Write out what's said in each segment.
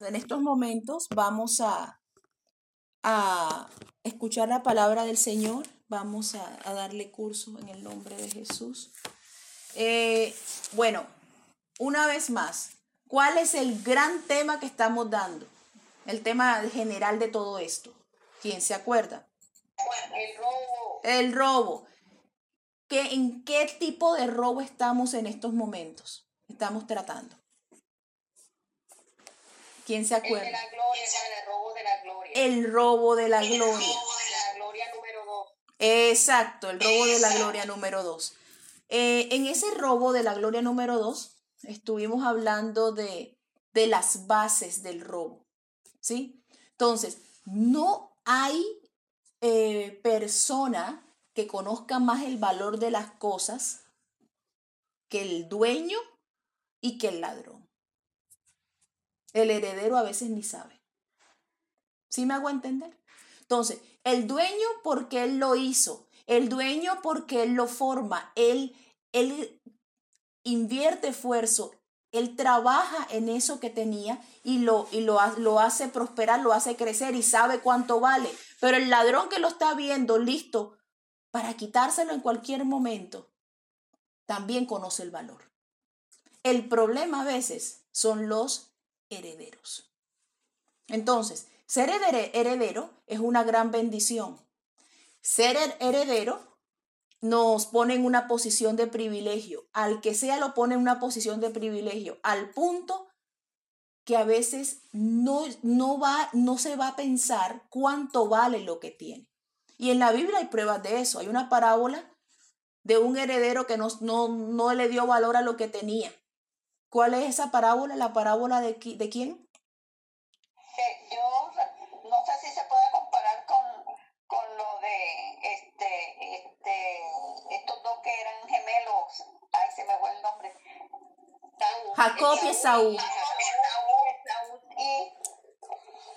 En estos momentos vamos a, a escuchar la palabra del Señor, vamos a, darle curso en el nombre de Jesús. Eh, bueno, una vez más, ¿cuál es el gran tema que estamos dando? El tema general de todo esto. ¿Quién se acuerda? El robo. El robo. ¿Qué, ¿En qué tipo de robo estamos en estos momentos? Estamos tratando. ¿Quién se El de acuerda? la gloria, el robo de la gloria. El robo de la El gloria. robo de la gloria número dos. Exacto, el robo de la gloria número dos. Eh, en ese robo de la gloria número dos, estuvimos hablando de, de las bases del robo. ¿Sí? Entonces, no hay eh, persona que conozca más el valor de las cosas que el dueño y que el ladrón. El heredero a veces ni sabe. ¿Sí me hago entender? Entonces, el dueño porque él lo hizo, el dueño porque él lo forma, él, él invierte esfuerzo, él trabaja en eso que tenía y, lo, y lo, lo hace prosperar, lo hace crecer y sabe cuánto vale. Pero el ladrón que lo está viendo listo para quitárselo en cualquier momento, también conoce el valor. El problema a veces son los herederos. Entonces, ser heredero es una gran bendición. Ser her- heredero nos pone en una posición de privilegio. Al que sea lo pone en una posición de privilegio, al punto que a veces no, no, va, no se va a pensar cuánto vale lo que tiene. Y en la Biblia hay pruebas de eso. Hay una parábola de un heredero que no, no, no le dio valor a lo que tenía. ¿Cuál es esa parábola? ¿La parábola de, qui- de quién? Que yo no sé si se puede comparar con, con lo de este, este, estos dos que eran gemelos. Ay, se me fue el nombre. Esaú. Jacob y Esaú.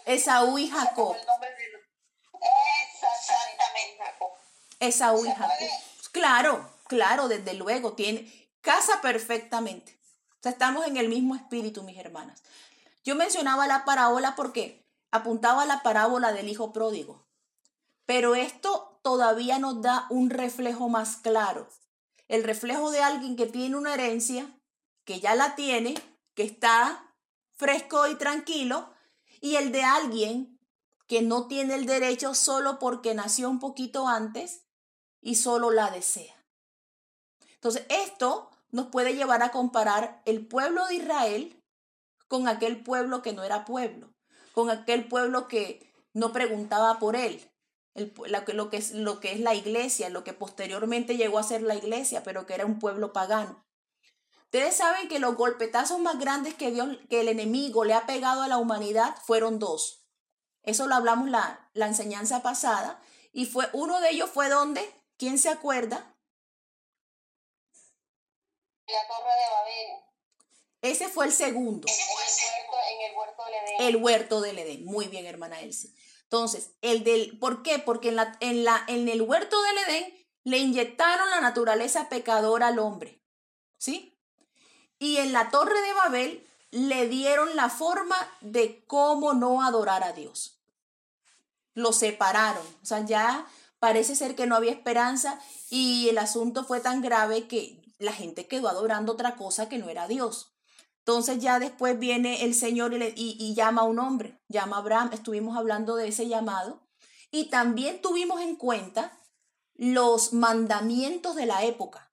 Esaú, y Jacob. Exactamente, Jacob. Esaú y ¿Se Jacob. Claro, claro, desde luego, tiene casa perfectamente. Estamos en el mismo espíritu, mis hermanas. Yo mencionaba la parábola porque apuntaba a la parábola del hijo pródigo. Pero esto todavía nos da un reflejo más claro. El reflejo de alguien que tiene una herencia, que ya la tiene, que está fresco y tranquilo, y el de alguien que no tiene el derecho solo porque nació un poquito antes y solo la desea. Entonces, esto nos puede llevar a comparar el pueblo de Israel con aquel pueblo que no era pueblo, con aquel pueblo que no preguntaba por él, lo que es, lo que es la iglesia, lo que posteriormente llegó a ser la iglesia, pero que era un pueblo pagano. Ustedes saben que los golpetazos más grandes que, Dios, que el enemigo le ha pegado a la humanidad fueron dos. Eso lo hablamos la, la enseñanza pasada. Y fue uno de ellos fue donde, ¿quién se acuerda? La torre de Babel. Ese fue el segundo, En el huerto, en el huerto del Edén. el huerto del Edén. Muy bien, hermana Elsie. Entonces, el del, ¿por qué? Porque en, la, en, la, en el huerto del Edén le inyectaron la naturaleza pecadora al hombre. ¿Sí? Y en la torre de Babel le dieron la forma de cómo no adorar a Dios. Lo separaron. O sea, ya parece ser que no había esperanza y el asunto fue tan grave que la gente quedó adorando otra cosa que no era Dios. Entonces ya después viene el Señor y, llama a un hombre, llama a Abraham. Estuvimos hablando de ese llamado. Y también tuvimos en cuenta los mandamientos de la época.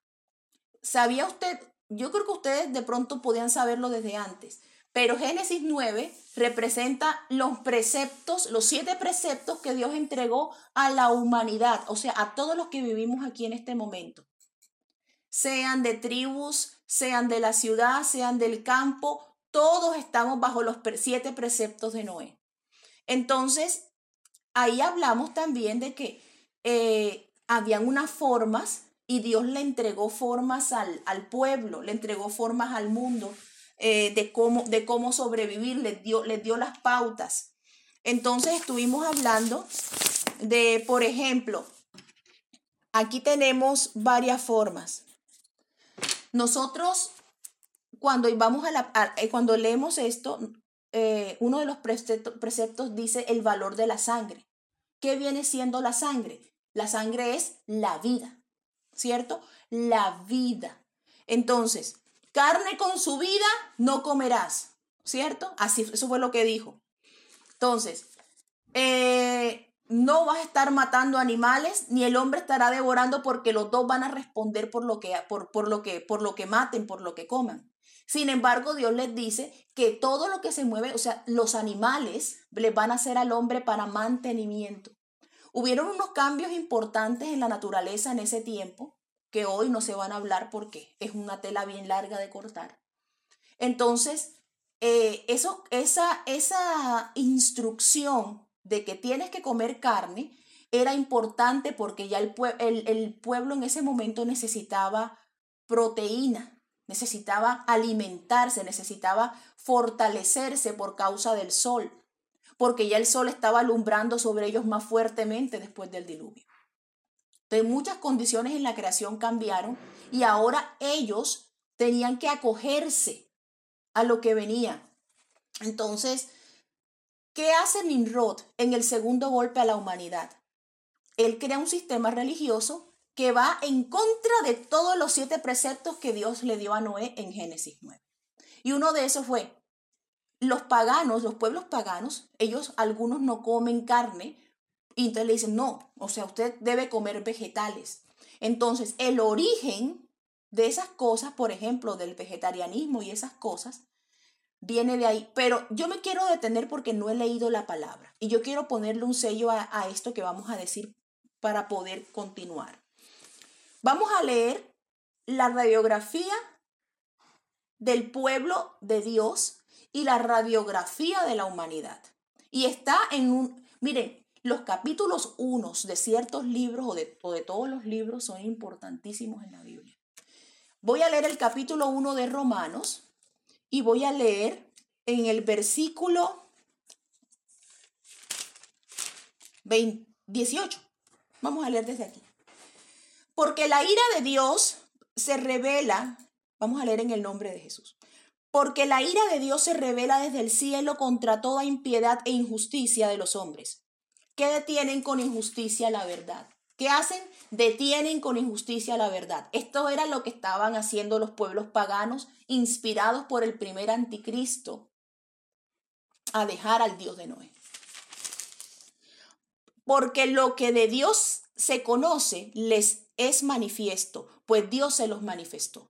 ¿Sabía usted? Yo creo que ustedes de pronto podían saberlo desde antes, pero Génesis 9 representa los preceptos, los siete preceptos que Dios entregó a la humanidad, o sea, a todos los que vivimos aquí en este momento. Sean de tribus, sean de la ciudad, sean del campo, todos estamos bajo los siete preceptos de Noé. Entonces, ahí hablamos también de que eh, habían unas formas y Dios le entregó formas al, al pueblo, le entregó formas al mundo eh, de, cómo, de cómo sobrevivir, les dio, les dio las pautas. Entonces estuvimos hablando de, por ejemplo, aquí tenemos varias formas. Nosotros, cuando vamos a eh, cuando leemos esto, eh, uno de los preceptos dice el valor de la sangre. ¿Qué viene siendo la sangre? La sangre es la vida, ¿cierto? La vida. Entonces, carne con su vida no comerás, ¿cierto? Así, eso fue lo que dijo. Entonces, eh, no vas a estar matando animales, ni el hombre estará devorando porque los dos van a responder por lo que, por, por lo que, por lo que maten, por lo que coman. Sin embargo, Dios les dice que todo lo que se mueve, o sea, los animales les van a hacer al hombre para mantenimiento. Hubieron unos cambios importantes en la naturaleza en ese tiempo que hoy no se van a hablar porque es una tela bien larga de cortar. Entonces, eh, eso, esa, esa instrucción de que tienes que comer carne era importante porque ya el, el pueblo en ese momento necesitaba proteína, necesitaba alimentarse, necesitaba fortalecerse por causa del sol porque ya el sol estaba alumbrando sobre ellos más fuertemente después del diluvio. Entonces muchas condiciones en la creación cambiaron y ahora ellos tenían que acogerse a lo que venía. Entonces, ¿qué hace Nimrod en el segundo golpe a la humanidad? Él crea un sistema religioso que va en contra de todos los siete preceptos que Dios le dio a Noé en Génesis 9. Y uno de esos fue, los paganos, los pueblos paganos, ellos algunos no comen carne y entonces le dicen, no, o sea, usted debe comer vegetales. Entonces, el origen de esas cosas, por ejemplo, del vegetarianismo y esas cosas, viene de ahí. Pero yo me quiero detener porque no he leído la palabra y yo quiero ponerle un sello a, esto que vamos a decir para poder continuar. Vamos a leer la radiografía del pueblo de Dios y la radiografía de la humanidad. Y está en un, miren, los capítulos unos de ciertos libros o de, de todos los libros son importantísimos en la Biblia. Voy a leer el capítulo 1 de Romanos y voy a leer en el versículo 18. Vamos a leer desde aquí. Porque la ira de Dios se revela, vamos a leer en el nombre de Jesús. Porque la ira de Dios se revela desde el cielo contra toda impiedad e injusticia de los hombres, que detienen con injusticia la verdad. ¿Qué hacen? Detienen con injusticia la verdad. Esto era lo que estaban haciendo los pueblos paganos, inspirados por el primer anticristo, a dejar al Dios de Noé. Porque lo que de Dios se conoce les es manifiesto, pues Dios se los manifestó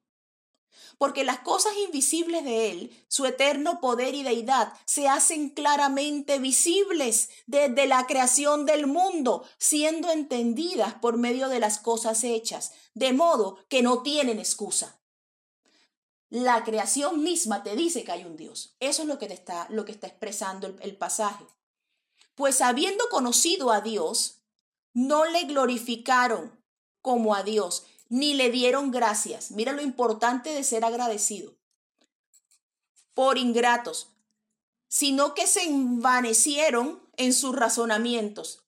porque las cosas invisibles de Él, su eterno poder y deidad, se hacen claramente visibles desde la creación del mundo, siendo entendidas por medio de las cosas hechas, de modo que no tienen excusa. La creación misma te dice que hay un Dios. Eso es lo que, está, lo que está expresando el, el pasaje. Pues habiendo conocido a Dios, no le glorificaron como a Dios, ni le dieron gracias. Mira lo importante de ser agradecido. Por ingratos, sino que se envanecieron en sus razonamientos.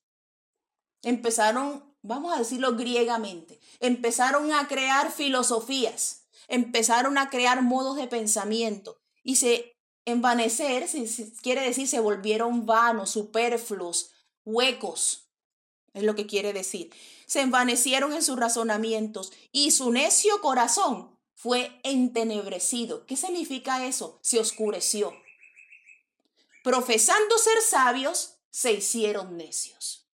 Empezaron, vamos a decirlo griegamente, empezaron a crear filosofías, empezaron a crear modos de pensamiento y se envanecer, quiere decir, se volvieron vanos, superfluos, huecos, es lo que quiere decir se envanecieron en sus razonamientos y su necio corazón fue entenebrecido. ¿Qué significa eso? Se oscureció. Profesando ser sabios, se hicieron necios.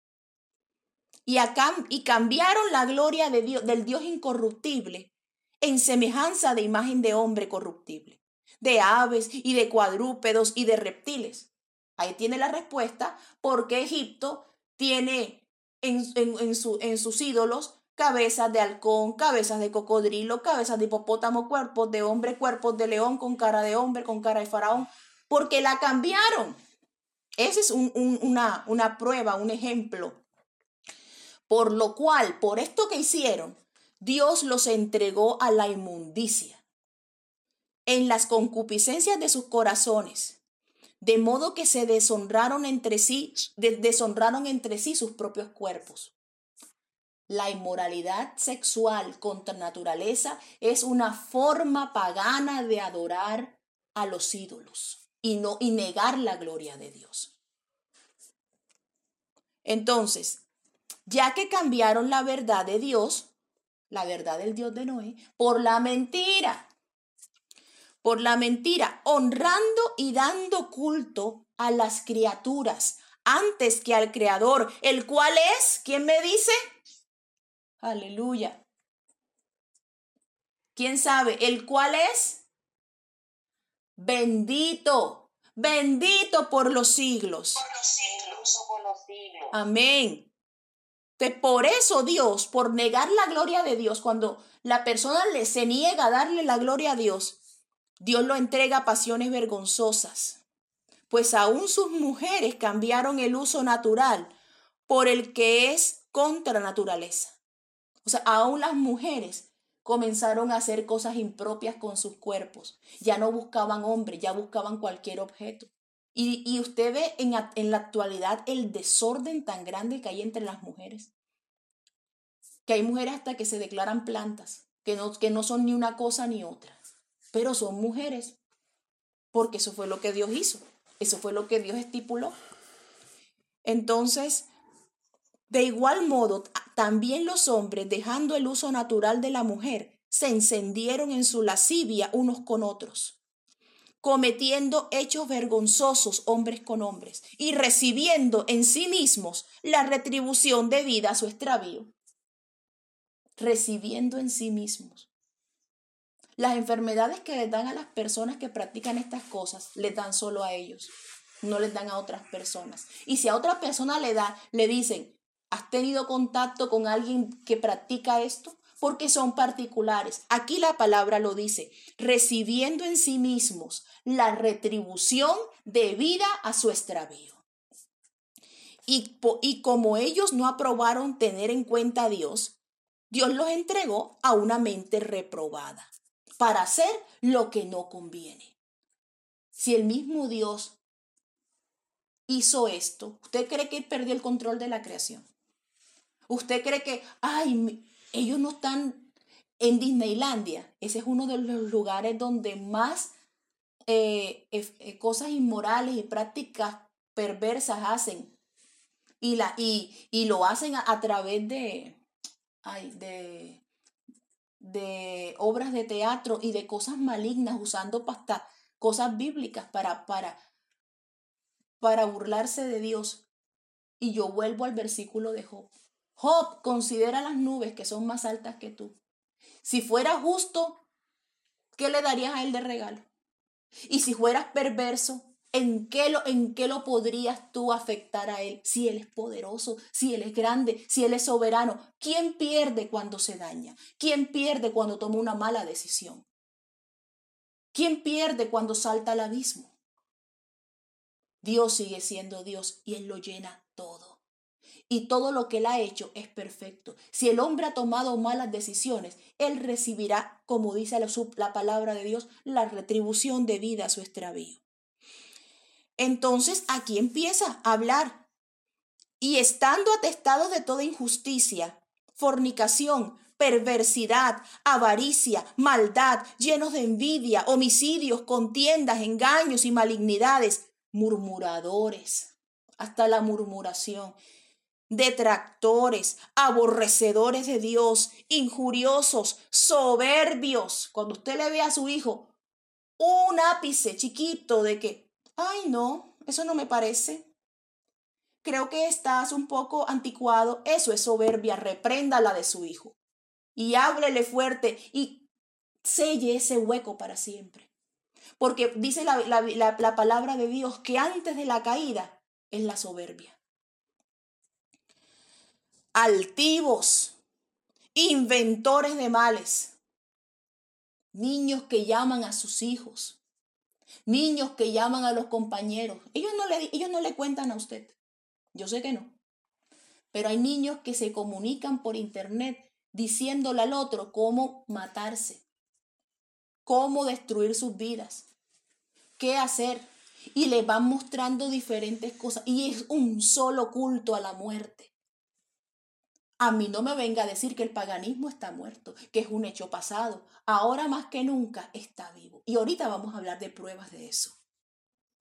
Y, acá, y cambiaron la gloria de Dios, del Dios incorruptible en semejanza de imagen de hombre corruptible, de aves y de cuadrúpedos y de reptiles. Ahí tiene la respuesta porque Egipto tiene en, su, en sus ídolos cabezas de halcón, cabezas de cocodrilo, cabezas de hipopótamo, cuerpos de hombre, cuerpos de león con cara de hombre, con cara de faraón, porque la cambiaron. Ese es una, una prueba, un ejemplo. Por lo cual, por esto que hicieron, Dios los entregó a la inmundicia en las concupiscencias de sus corazones de modo que se deshonraron entre sí, deshonraron entre sí sus propios cuerpos. La inmoralidad sexual contra naturaleza es una forma pagana de adorar a los ídolos. y no y negar la gloria de Dios. Entonces, ya que cambiaron la verdad de Dios, la verdad del Dios de Noé, por la mentira, por la mentira, honrando y dando culto a las criaturas antes que al Creador, el cual es, ¿quién me dice? Aleluya. ¿Quién sabe? El cual es bendito, bendito por los siglos. Por los siglos. Por los siglos. Amén. por eso Dios, por negar la gloria de Dios, cuando la persona le, se niega a darle la gloria a Dios, Dios lo entrega a pasiones vergonzosas, pues aún sus mujeres cambiaron el uso natural por el que es contra naturaleza. O sea, aún las mujeres comenzaron a hacer cosas impropias con sus cuerpos. Ya no buscaban hombres, ya buscaban cualquier objeto. Y, y usted ve en, en la actualidad el desorden tan grande que hay entre las mujeres. Que hay mujeres hasta que se declaran plantas, que no, que no son ni una cosa ni otra pero son mujeres, porque eso fue lo que Dios hizo, eso fue lo que Dios estipuló. Entonces, de igual modo, también los hombres, dejando el uso natural de la mujer, se encendieron en su lascivia unos con otros, cometiendo hechos vergonzosos hombres con hombres y recibiendo en sí mismos la retribución debida a su extravío. Recibiendo en sí mismos. Las enfermedades que les dan a las personas que practican estas cosas, les dan solo a ellos, no les dan a otras personas. Y si a otra persona le da, le dicen, ¿has tenido contacto con alguien que practica esto? Porque son particulares. Aquí la palabra lo dice, recibiendo en sí mismos la retribución debida a su extravío. Y, y como ellos no aprobaron tener en cuenta a Dios, Dios los entregó a una mente reprobada para hacer lo que no conviene. Si el mismo Dios hizo esto, ¿usted cree que perdió el control de la creación? ¿Usted cree que, ay, ellos no están en Disneylandia? Ese es uno de los lugares donde más eh, eh, cosas inmorales y prácticas perversas hacen. Y, la, y, y lo hacen a, través de, ay, de, de obras de teatro y de cosas malignas, usando hasta cosas bíblicas para, para, para burlarse de Dios. Y yo vuelvo al versículo de Job. Job, considera las nubes que son más altas que tú. Si fuera justo, ¿qué le darías a él de regalo? Y si fueras perverso, ¿En qué, lo, ¿En qué lo podrías tú afectar a Él? Si Él es poderoso, si Él es grande, si Él es soberano. ¿Quién pierde cuando se daña? ¿Quién pierde cuando toma una mala decisión? ¿Quién pierde cuando salta al abismo? Dios sigue siendo Dios y Él lo llena todo. Y todo lo que Él ha hecho es perfecto. Si el hombre ha tomado malas decisiones, Él recibirá, como dice la, la palabra de Dios, la retribución debida a su extravío. Entonces aquí empieza a hablar. Y estando atestados de toda injusticia, fornicación, perversidad, avaricia, maldad, llenos de envidia, homicidios, contiendas, engaños y malignidades, murmuradores, hasta la murmuración, detractores, aborrecedores de Dios, injuriosos, soberbios. Cuando usted le ve a su hijo un ápice chiquito de que ay no, eso no me parece. Creo que estás un poco anticuado, eso es soberbia, repréndala de su hijo. Y háblele fuerte y selle ese hueco para siempre. Porque dice la, la palabra de Dios que antes de la caída es la soberbia. Altivos, inventores de males, niños que llaman a sus hijos Niños que llaman a los compañeros. Ellos no, le, ellos no le cuentan a usted. Yo sé que no. Pero hay niños que se comunican por internet diciéndole al otro cómo matarse, cómo destruir sus vidas, qué hacer. Y le van mostrando diferentes cosas. Y es un solo culto a la muerte. A mí no me venga a decir que el paganismo está muerto, que es un hecho pasado. Ahora más que nunca está vivo. Y ahorita vamos a hablar de pruebas de eso.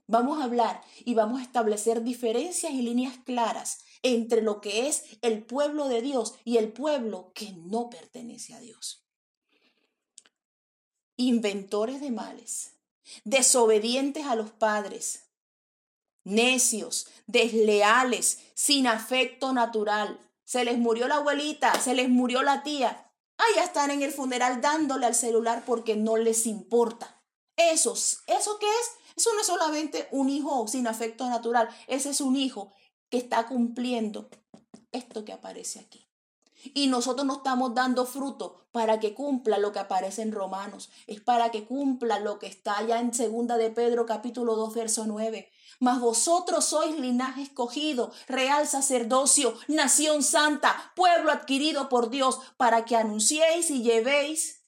Vamos a hablar y vamos a establecer diferencias y líneas claras entre lo que es el pueblo de Dios y el pueblo que no pertenece a Dios. Inventores de males, desobedientes a los padres, necios, desleales, sin afecto natural. Se les murió la abuelita, se les murió la tía. Ahí están en el funeral dándole al celular porque no les importa. Esos, ¿eso qué es? Eso no es solamente un hijo sin afecto natural, ese es un hijo que está cumpliendo esto que aparece aquí. Y nosotros no estamos dando fruto para que cumpla lo que aparece en Romanos, es para que cumpla lo que está allá en segunda de Pedro capítulo 2 verso 9. Mas vosotros sois linaje escogido, real sacerdocio, nación santa, pueblo adquirido por Dios, para que anunciéis y llevéis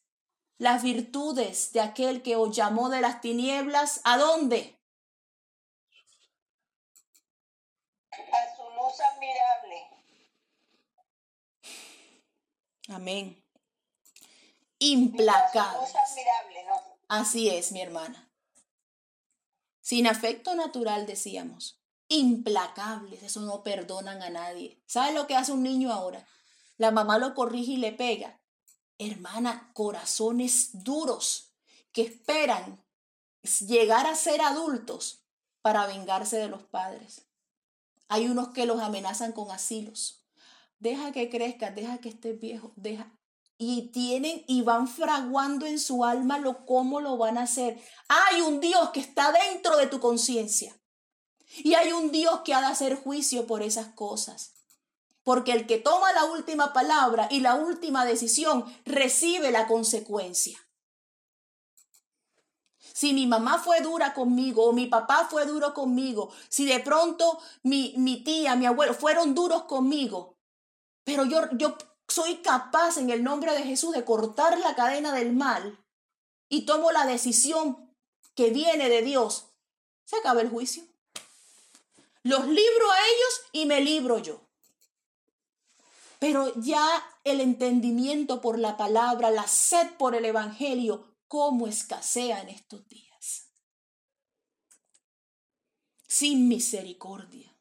las virtudes de aquel que os llamó de las tinieblas, ¿a dónde? A su luz admirable. Amén. Implacable. Así es, mi hermana. Sin afecto natural, decíamos. Implacables, eso no perdonan a nadie. ¿Sabe lo que hace un niño ahora? La mamá lo corrige y le pega. Hermana, corazones duros que esperan llegar a ser adultos para vengarse de los padres. Hay unos que los amenazan con asilos. Deja que crezca, deja que estés viejo, deja. Y tienen y van fraguando en su alma lo cómo lo van a hacer. Hay un Dios que está dentro de tu conciencia. Y hay un Dios que ha de hacer juicio por esas cosas. Porque el que toma la última palabra y la última decisión recibe la consecuencia. Si mi mamá fue dura conmigo o mi papá fue duro conmigo, si de pronto mi, mi tía, mi abuelo fueron duros conmigo, pero yo, yo soy capaz en el nombre de Jesús de cortar la cadena del mal y tomo la decisión que viene de Dios, se acaba el juicio. Los libro a ellos y me libro yo. Pero ya el entendimiento por la palabra, la sed por el Evangelio, cómo escasea en estos días. Sin misericordia.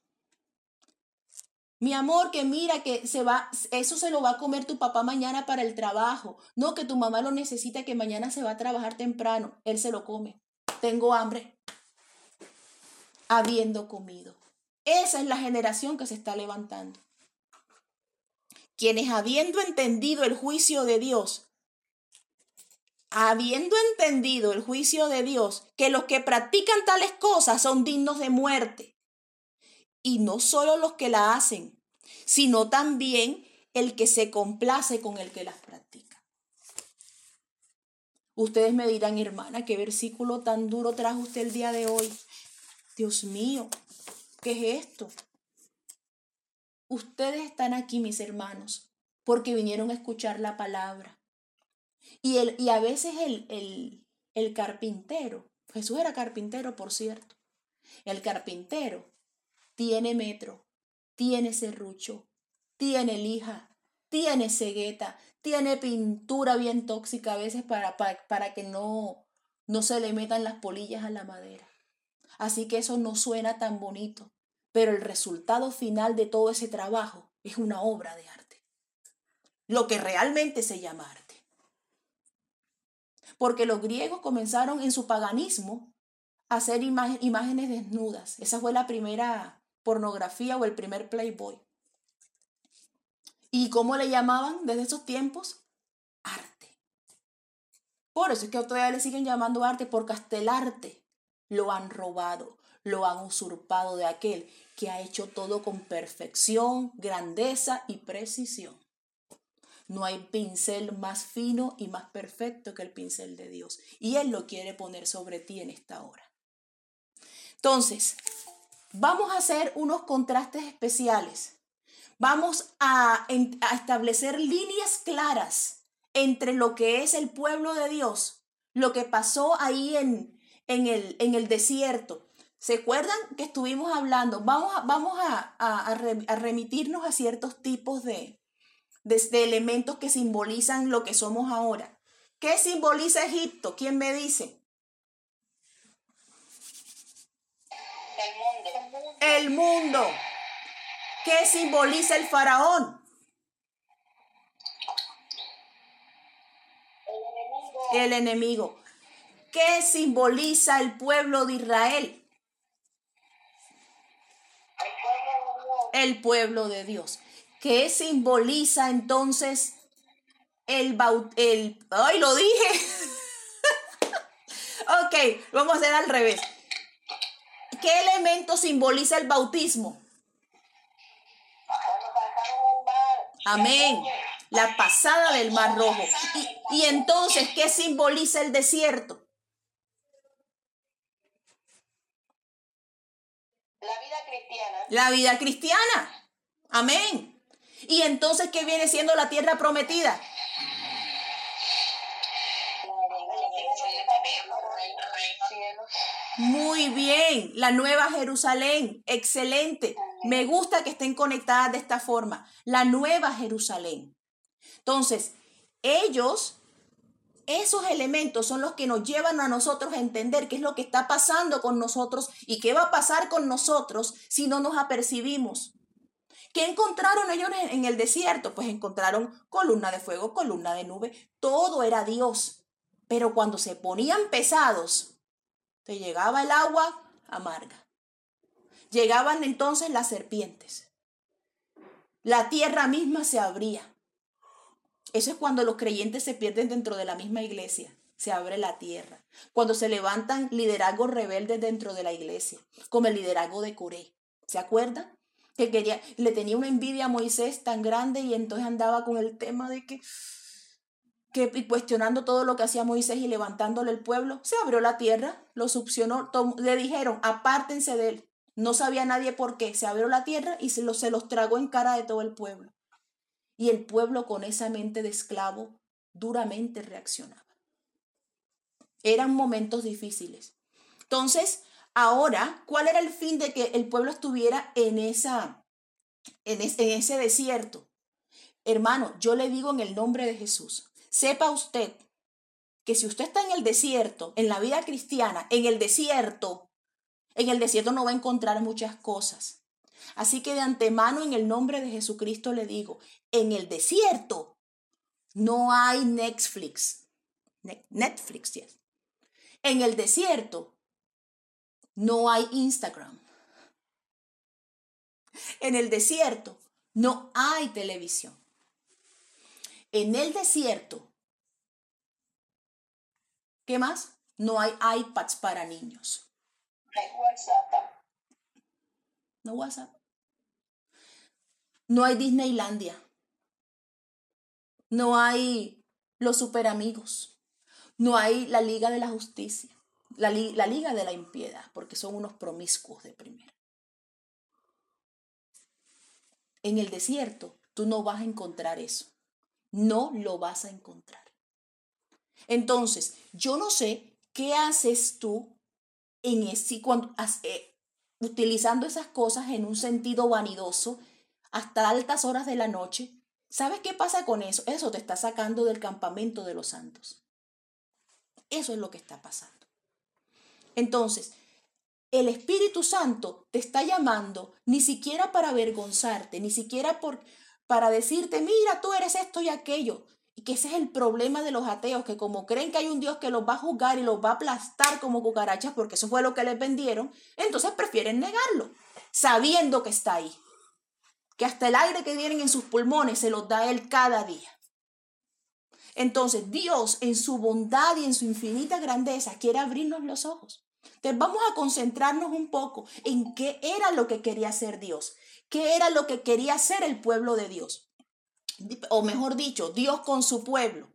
Mi amor, que mira que se va, eso se lo va a comer tu papá mañana para el trabajo. No, que tu mamá lo necesita, que mañana se va a trabajar temprano. Él se lo come. Tengo hambre. Habiendo comido. Esa es la generación que se está levantando. Quienes habiendo entendido el juicio de Dios, habiendo entendido el juicio de Dios, que los que practican tales cosas son dignos de muerte. Y no solo los que la hacen, sino también el que se complace con el que las practica. Ustedes me dirán, hermana, qué versículo tan duro trajo usted el día de hoy. Dios mío, ¿qué es esto? Ustedes están aquí, mis hermanos, porque vinieron a escuchar la palabra. Y, el, y a veces el, el, el carpintero, Jesús era carpintero, por cierto, el carpintero tiene metro, tiene serrucho, tiene lija, tiene cegueta, tiene pintura bien tóxica a veces para, para, para, que no, no se le metan las polillas a la madera. Así que eso no suena tan bonito, pero el resultado final de todo ese trabajo es una obra de arte. Lo que realmente se llama arte porque los griegos comenzaron en su paganismo a hacer imágenes desnudas. Esa fue la primera pornografía o el primer playboy. ¿Y cómo le llamaban desde esos tiempos? Arte. Por eso es que todavía le siguen llamando arte, porque hasta el arte lo han robado, lo han usurpado de aquel que ha hecho todo con perfección, grandeza y precisión. No hay pincel más fino y más perfecto que el pincel de Dios. Y Él lo quiere poner sobre ti en esta hora. Entonces, vamos a hacer unos contrastes especiales. Vamos a, establecer líneas claras entre lo que es el pueblo de Dios, lo que pasó ahí en, el, desierto. ¿Se acuerdan que estuvimos hablando? Vamos, a, a, remitirnos a ciertos tipos de, desde elementos que simbolizan lo que somos ahora. ¿Qué simboliza Egipto? ¿Quién me dice? El mundo. ¿Qué simboliza el faraón? El enemigo. ¿Qué simboliza el pueblo de Israel? El pueblo de Dios. ¿Qué simboliza entonces el el ¡Ay, lo dije! ok, vamos a hacer al revés. ¿Qué elemento simboliza el bautismo? Amén. La pasada del Mar Rojo. Y, y entonces, ¿qué simboliza el desierto? La vida cristiana. La vida cristiana. Amén. Y entonces, ¿qué viene siendo la tierra prometida? Muy bien, la nueva Jerusalén, excelente. Me gusta que estén conectadas de esta forma, la nueva Jerusalén. Entonces, ellos, esos elementos son los que nos llevan a nosotros a entender qué es lo que está pasando con nosotros y qué va a pasar con nosotros si no nos apercibimos. ¿Qué encontraron ellos en el desierto? Pues encontraron columna de fuego, columna de nube, todo era Dios. Pero cuando se ponían pesados, te llegaba el agua amarga. Llegaban entonces las serpientes. La tierra misma se abría. Eso es cuando los creyentes se pierden dentro de la misma iglesia. Se abre la tierra. Cuando se levantan liderazgos rebeldes dentro de la iglesia, como el liderazgo de Coré. ¿Se acuerdan? que quería, le tenía una envidia a Moisés tan grande y entonces andaba con el tema de que, que cuestionando todo lo que hacía Moisés y levantándole el pueblo, se abrió la tierra, lo succionó, le dijeron, apártense de él. No sabía nadie por qué, se abrió la tierra y se, se los tragó en cara de todo el pueblo. Y el pueblo con esa mente de esclavo duramente reaccionaba. Eran momentos difíciles. Entonces, Ahora, ¿cuál era el fin de que el pueblo estuviera en, esa, en, ese desierto? Hermano, yo le digo en el nombre de Jesús, sepa usted que si usted está en el desierto, en la vida cristiana, en el desierto, en el desierto no va a encontrar muchas cosas. Así que de antemano en el nombre de Jesucristo le digo, en el desierto no hay Netflix. Netflix, yes. En el desierto no hay Instagram. En el desierto no hay televisión. En el desierto, ¿qué más? No hay iPads para niños. WhatsApp. No WhatsApp. No hay Disneylandia. No hay los super amigos. No hay la Liga de la Justicia la, liga de la impiedad, porque son unos promiscuos de primera. En el desierto tú no vas a encontrar eso. No lo vas a encontrar. Entonces, yo no sé qué haces tú en ese, cuando, eh, utilizando esas cosas en un sentido vanidoso hasta altas horas de la noche. ¿Sabes qué pasa con eso? Eso te está sacando del campamento de los santos. Eso es lo que está pasando. Entonces, el Espíritu Santo te está llamando ni siquiera para avergonzarte, ni siquiera por, para decirte, mira, tú eres esto y aquello. Y que ese es el problema de los ateos, que como creen que hay un Dios que los va a juzgar y los va a aplastar como cucarachas, porque eso fue lo que les vendieron, entonces prefieren negarlo, sabiendo que está ahí. Que hasta el aire que vienen en sus pulmones se los da Él cada día. Entonces Dios en su bondad y en su infinita grandeza quiere abrirnos los ojos. Entonces vamos a concentrarnos un poco en qué era lo que quería hacer Dios, qué era lo que quería hacer el pueblo de Dios, o mejor dicho, Dios con su pueblo.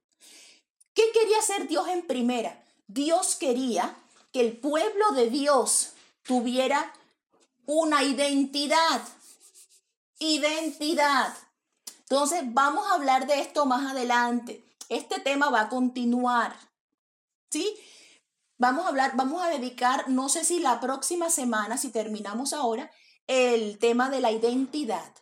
¿Qué quería hacer Dios en primera? Dios quería que el pueblo de Dios tuviera una identidad. Identidad. Entonces vamos a hablar de esto más adelante. Este tema va a continuar. ¿Sí? Vamos a hablar, vamos a dedicar, no sé si la próxima semana, si terminamos ahora, el tema de la identidad.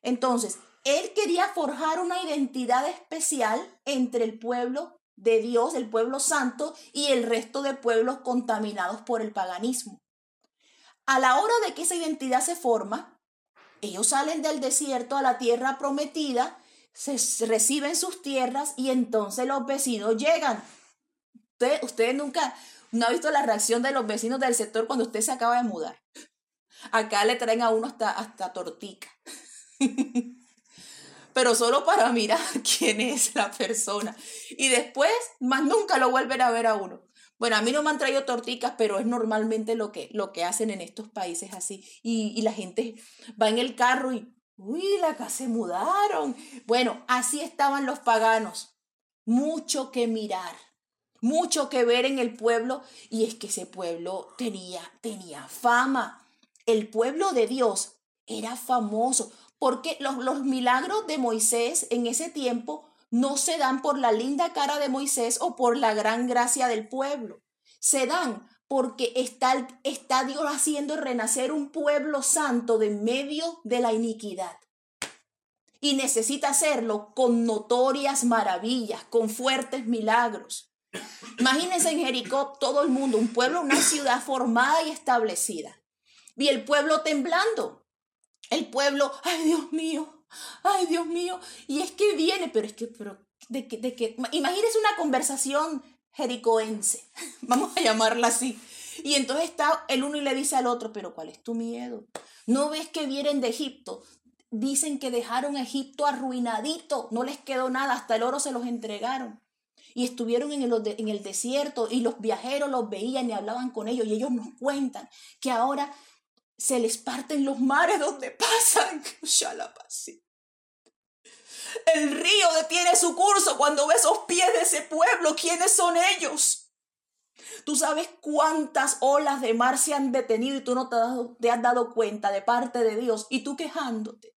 Entonces, él quería forjar una identidad especial entre el pueblo de Dios, el pueblo santo, y el resto de pueblos contaminados por el paganismo. a la hora de que esa identidad se forma, ellos salen del desierto a la tierra prometida, se reciben sus tierras y entonces los vecinos llegan. Usted, usted nunca no ha visto la reacción de los vecinos del sector cuando usted se acaba de mudar. Acá le traen a uno hasta, hasta tortica. Pero solo para mirar quién es la persona. Y después, más nunca lo vuelven a ver a uno. Bueno, a mí no me han traído torticas, pero es normalmente lo que, lo que hacen en estos países así. Y, la gente va en el carro y, uy, la casa se mudaron. Bueno, así estaban los paganos. Mucho que mirar, mucho que ver en el pueblo. Y es que ese pueblo tenía, tenía fama. El pueblo de Dios era famoso porque los, los milagros de Moisés en ese tiempo no se dan por la linda cara de Moisés o por la gran gracia del pueblo. Se dan porque está, está Dios haciendo renacer un pueblo santo de medio de la iniquidad. Y necesita hacerlo con notorias maravillas, con fuertes milagros. Imagínense en Jericó todo el mundo, un pueblo, una ciudad formada y establecida. Y el pueblo temblando. El pueblo, ay Dios mío, ay Dios mío, y es que viene, pero es que, pero, de que, de que, imagínese una conversación jericoense, vamos a llamarla así. Y entonces está el uno y le dice al otro, pero ¿cuál es tu miedo? ¿No ves que vienen de Egipto? Dicen que dejaron Egipto arruinadito, no les quedó nada, hasta el oro se los entregaron. Y estuvieron en el, en el desierto y los viajeros los veían y hablaban con ellos y ellos nos cuentan que ahora se les parten los mares donde pasan. El río detiene su curso cuando ve esos pies de ese pueblo. ¿Quiénes son ellos? Tú sabes cuántas olas de mar se han detenido y tú no te has, dado, te has dado cuenta de parte de Dios y tú quejándote.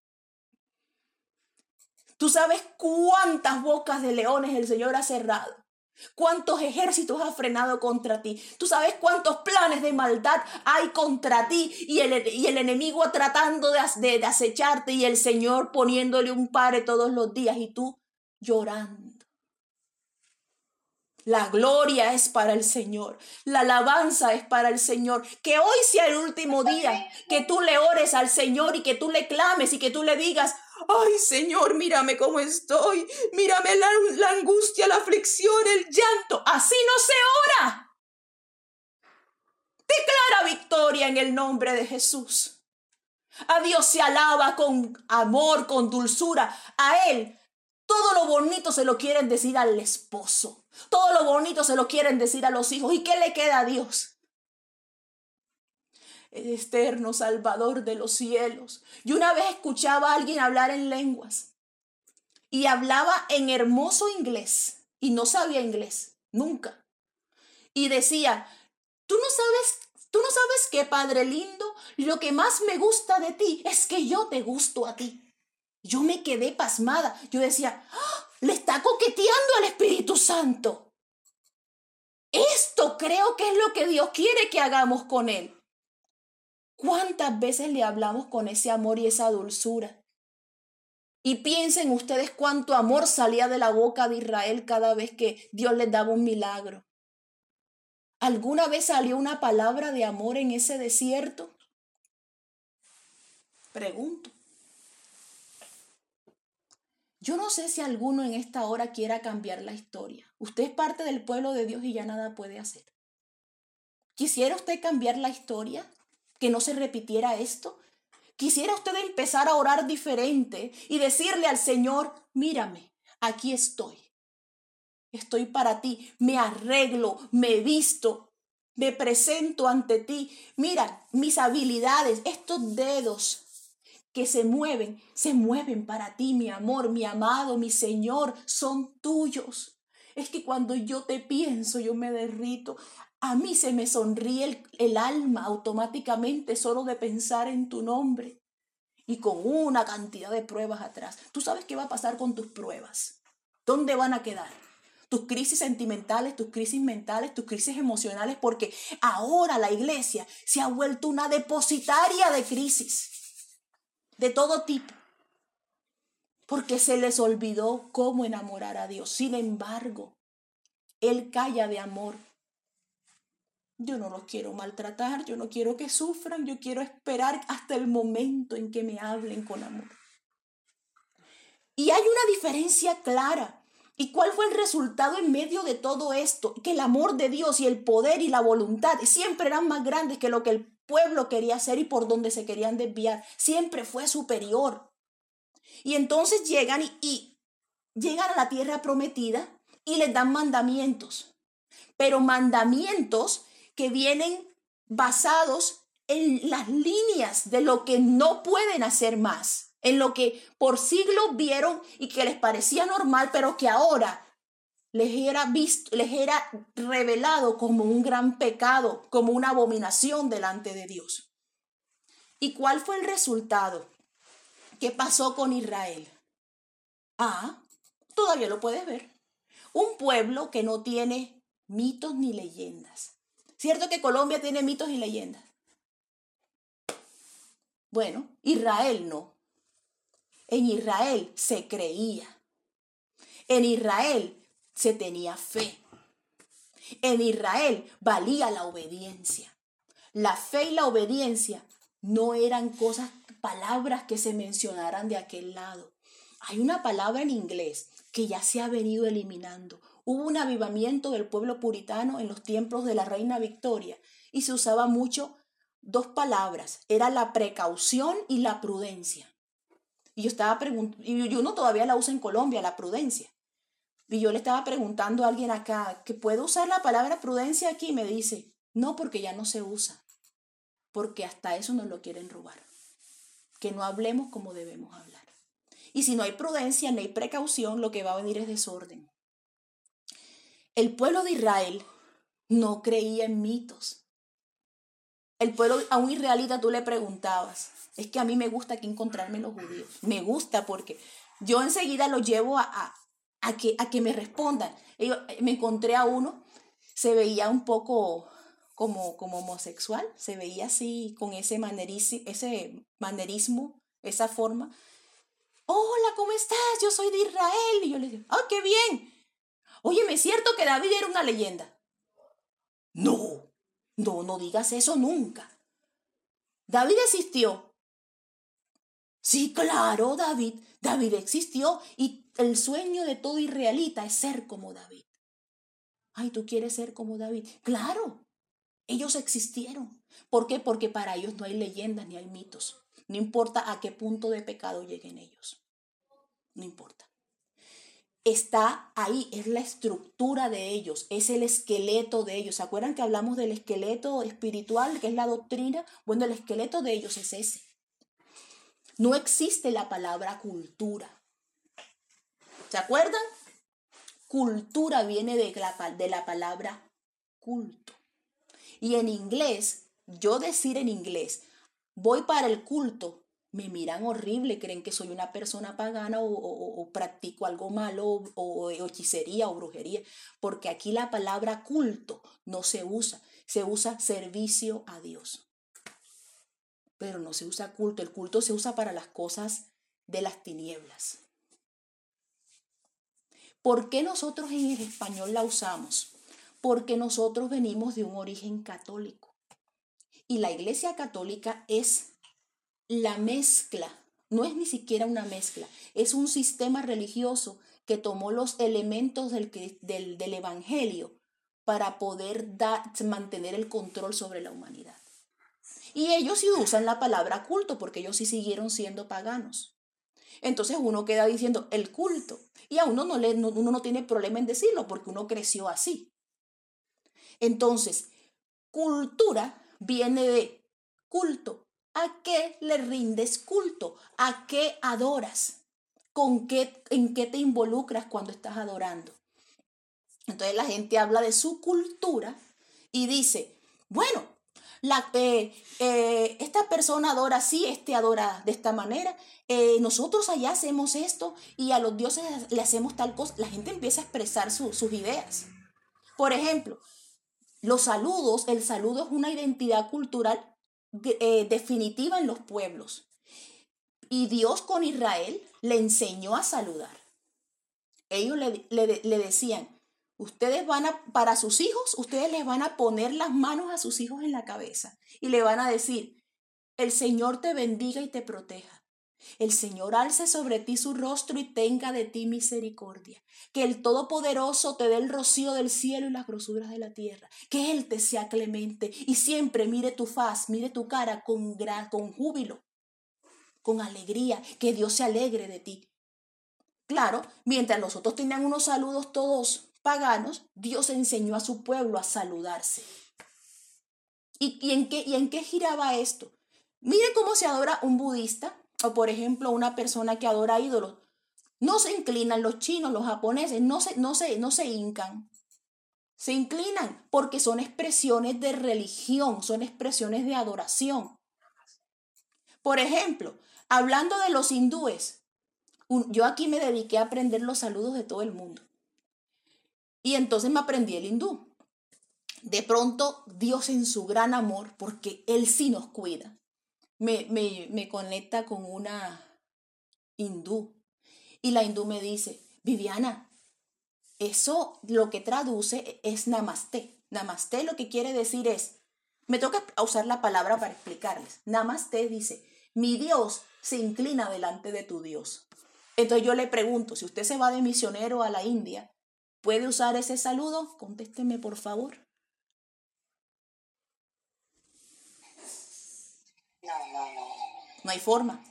Tú sabes cuántas bocas de leones el Señor ha cerrado. ¿Cuántos ejércitos ha frenado contra ti? ¿Tú sabes cuántos planes de maldad hay contra ti y el, y el enemigo tratando de, de, acecharte y el Señor poniéndole un pare todos los días y tú llorando? La gloria es para el Señor. La alabanza es para el Señor. Que hoy sea el último día que tú le ores al Señor y que tú le clames y que tú le digas, Ay, Señor, mírame cómo estoy. Mírame la, angustia, la aflicción, el llanto. Así no se ora. Declara victoria en el nombre de Jesús. A Dios se alaba con amor, con dulzura. A Él todo lo bonito se lo quieren decir al esposo. Todo lo bonito se lo quieren decir a los hijos. ¿Y qué le queda a Dios? El eterno Salvador de los cielos. Y una vez escuchaba a alguien hablar en lenguas y hablaba en hermoso inglés y no sabía inglés, nunca. Y decía, tú no sabes, tú no sabes qué, Padre lindo, lo que más me gusta de ti es que yo te gusto a ti. Yo me quedé pasmada. Yo decía, ¡Ah! le está coqueteando al Espíritu Santo. Esto creo que es lo que Dios quiere que hagamos con Él. ¿Cuántas veces le hablamos con ese amor y esa dulzura? Y piensen ustedes cuánto amor salía de la boca de Israel cada vez que Dios les daba un milagro. ¿Alguna vez salió una palabra de amor en ese desierto? Pregunto. Yo no sé si alguno en esta hora quiera cambiar la historia. Usted es parte del pueblo de Dios y ya nada puede hacer. ¿Quisiera usted cambiar la historia? Que no se repitiera esto? Quisiera usted empezar a orar diferente y decirle al Señor, mírame, aquí estoy. Estoy para ti, me arreglo, me visto, me presento ante ti. Mira, mis habilidades, estos dedos que se mueven, se mueven para ti, mi amor, mi amado, mi Señor, son tuyos. Es que cuando yo te pienso, yo me derrito a mí se me sonríe el, alma automáticamente solo de pensar en tu nombre y con una cantidad de pruebas atrás. ¿Tú sabes qué va a pasar con tus pruebas? ¿Dónde van a quedar? Tus crisis sentimentales, tus crisis mentales, tus crisis emocionales, porque ahora la iglesia se ha vuelto una depositaria de crisis de todo tipo, porque se les olvidó cómo enamorar a Dios. Sin embargo, Él calla de amor yo no los quiero maltratar, yo no quiero que sufran, yo quiero esperar hasta el momento en que me hablen con amor. Y hay una diferencia clara. ¿Y cuál fue el resultado en medio de todo esto? Que el amor de Dios y el poder y la voluntad siempre eran más grandes que lo que el pueblo quería hacer y por donde se querían desviar. Siempre fue superior. Y entonces llegan y, y llegan a la tierra prometida y les dan mandamientos. Pero mandamientos que vienen basados en las líneas de lo que no pueden hacer más en lo que por siglos vieron y que les parecía normal, pero que ahora les era visto, les era revelado como un gran pecado, como una abominación delante de Dios. ¿Y cuál fue el resultado? ¿Qué pasó con Israel? Ah, todavía lo puedes ver. Un pueblo que no tiene mitos ni leyendas. ¿Cierto que Colombia tiene mitos y leyendas? Bueno, Israel no. En Israel se creía. En Israel se tenía fe. En Israel valía la obediencia. La fe y la obediencia no eran cosas, palabras que se mencionaran de aquel lado. Hay una palabra en inglés que ya se ha venido eliminando. Hubo un avivamiento del pueblo puritano en los tiempos de la reina Victoria y se usaba mucho dos palabras. Era la precaución y la prudencia. Y yo estaba y uno todavía la usa en Colombia, la prudencia. Y yo le estaba preguntando a alguien acá, ¿que puedo usar la palabra prudencia aquí? Y me dice, no, porque ya no se usa. Porque hasta eso nos lo quieren robar. Que no hablemos como debemos hablar. Y si no hay prudencia, ni hay precaución, lo que va a venir es desorden. El pueblo de Israel no creía en mitos. El pueblo, a un israelita tú le preguntabas, es que a mí me gusta que encontrarme los judíos. Me gusta porque yo enseguida los llevo a, a, que, a que me respondan. me encontré a uno, se veía un poco como, como homosexual, se veía así con ese, ese manerismo, esa forma. Hola, ¿cómo estás? Yo soy de Israel. Y yo le digo, ¡ah, qué bien! Oye, ¿me es cierto que David era una leyenda? No, no, no digas eso nunca. David existió. Sí, claro, David. David existió y el sueño de todo israelita es ser como David. Ay, ¿tú quieres ser como David? Claro, ellos existieron. ¿Por qué? Porque para ellos no hay leyendas ni hay mitos. No importa a qué punto de pecado lleguen ellos. No importa. Está ahí, es la estructura de ellos, es el esqueleto de ellos. ¿Se acuerdan que hablamos del esqueleto espiritual, que es la doctrina? Bueno, el esqueleto de ellos es ese. No existe la palabra cultura. ¿Se acuerdan? Cultura viene de la, de la palabra culto. Y en inglés, yo decir en inglés, voy para el culto, me miran horrible, creen que soy una persona pagana o, practico algo malo o, o, hechicería o brujería, porque aquí la palabra culto no se usa, se usa servicio a Dios pero no se usa culto. El culto se usa para las cosas de las tinieblas. ¿Por qué nosotros en el español la usamos? Porque nosotros venimos de un origen católico. Y la iglesia católica es la mezcla, no es ni siquiera una mezcla, es un sistema religioso que tomó los elementos del, del, del Evangelio para poder mantener el control sobre la humanidad. Y ellos sí usan la palabra culto porque ellos sí siguieron siendo paganos. Entonces uno queda diciendo el culto y a uno no, le, uno no tiene problema en decirlo porque uno creció así. Entonces, cultura viene de culto. ¿A qué le rindes culto? ¿A qué adoras? ¿Con qué, ¿En qué te involucras cuando estás adorando? Entonces la gente habla de su cultura y dice, bueno, la, eh, eh, esta persona adora así, este adora de esta manera, eh, nosotros allá hacemos esto y a los dioses le hacemos tal cosa, la gente empieza a expresar sus ideas. Por ejemplo, los saludos, el saludo es una identidad cultural definitiva en los pueblos. Y Dios con Israel le enseñó a saludar. Ellos le, le decían, Ustedes van a, para sus hijos, ustedes les van a poner las manos a sus hijos en la cabeza y le van a decir, el Señor te bendiga y te proteja. El Señor alce sobre ti su rostro y tenga de ti misericordia. Que el Todopoderoso te dé el rocío del cielo y las grosuras de la tierra. Que Él te sea clemente y siempre mire tu faz, mire tu cara con, con júbilo, con alegría. Que Dios se alegre de ti. Claro, mientras nosotros tenían unos saludos todos paganos, Dios enseñó a su pueblo a saludarse. ¿Y, en, qué, y en qué giraba esto? Mire cómo se adora un budista o por ejemplo una persona que adora ídolos. No se inclinan los chinos, los japoneses, no se, no se, no se hincan. Se inclinan porque son expresiones de religión, son expresiones de adoración. Por ejemplo, hablando de los hindúes, yo aquí me dediqué a aprender los saludos de todo el mundo. Y entonces me aprendí el hindú. De pronto, Dios en su gran amor, porque Él sí nos cuida, me, me, me conecta con una hindú. Y la hindú me dice, Viviana, eso lo que traduce es namaste. Namaste lo que quiere decir es, me toca usar la palabra para explicarles. Namaste dice, mi Dios se inclina delante de tu Dios. Entonces yo le pregunto, si usted se va de misionero a la India, ¿puede usar ese saludo? Contésteme por favor. No hay forma.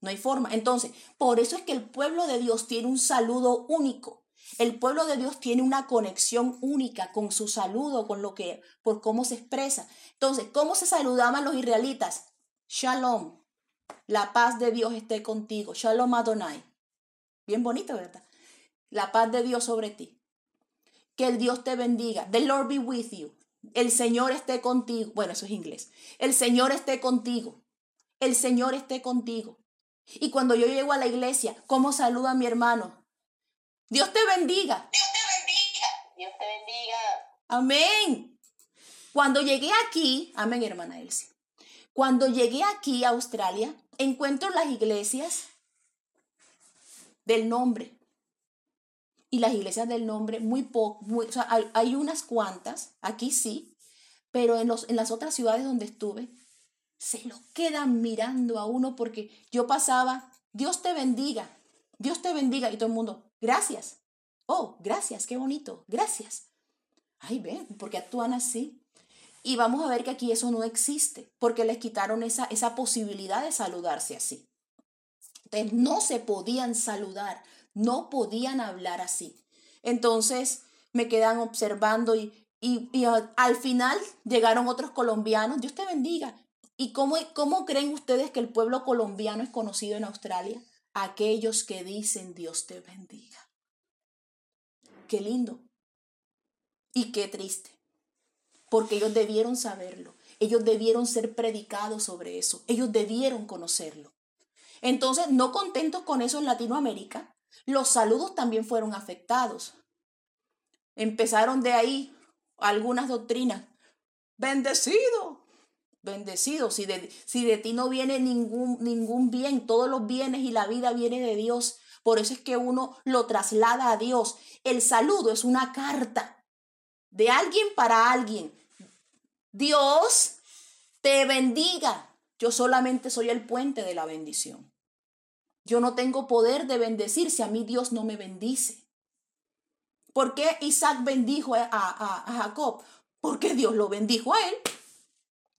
No hay forma. Entonces, por eso es que el pueblo de Dios tiene un saludo único. El pueblo de Dios tiene una conexión única con su saludo, con lo que, por cómo se expresa. Entonces, ¿cómo se saludaban los israelitas? Shalom. La paz de Dios esté contigo. Shalom Adonai. Bien bonito, ¿verdad? La paz de Dios sobre ti. Que el Dios te bendiga. The Lord be with you. El Señor esté contigo. Bueno, eso es inglés. El Señor esté contigo el Señor esté contigo. Y cuando yo llego a la iglesia, ¿cómo saluda a mi hermano? Dios te bendiga. Dios te bendiga. Dios te bendiga. Amén. Cuando llegué aquí, amén, hermana Elsie. Cuando llegué aquí a Australia, encuentro las iglesias del nombre. Y las iglesias del nombre, muy poco, o sea, hay, unas cuantas, aquí sí, pero en, los, en las otras ciudades donde estuve, se lo quedan mirando a uno porque yo pasaba, Dios te bendiga, Dios te bendiga y todo el mundo, gracias. Oh, gracias, qué bonito, gracias. Ay, ven, porque actúan así. Y vamos a ver que aquí eso no existe, porque les quitaron esa, esa posibilidad de saludarse así. Entonces, no se podían saludar, no podían hablar así. Entonces, me quedan observando y, y, y al final llegaron otros colombianos, Dios te bendiga. ¿Y cómo, cómo creen ustedes que el pueblo colombiano es conocido en Australia? Aquellos que dicen Dios te bendiga. Qué lindo. Y qué triste. Porque ellos debieron saberlo. Ellos debieron ser predicados sobre eso. Ellos debieron conocerlo. Entonces, no contentos con eso en Latinoamérica, los saludos también fueron afectados. Empezaron de ahí algunas doctrinas. Bendecido, bendecido. Si de, si de ti no viene ningún, ningún bien, todos los bienes y la vida viene de Dios. Por eso es que uno lo traslada a Dios. El saludo es una carta de alguien para alguien. Dios te bendiga. Yo solamente soy el puente de la bendición. Yo no tengo poder de bendecir si a mí Dios no me bendice. ¿Por qué Isaac bendijo a, a Jacob? Porque Dios lo bendijo a él.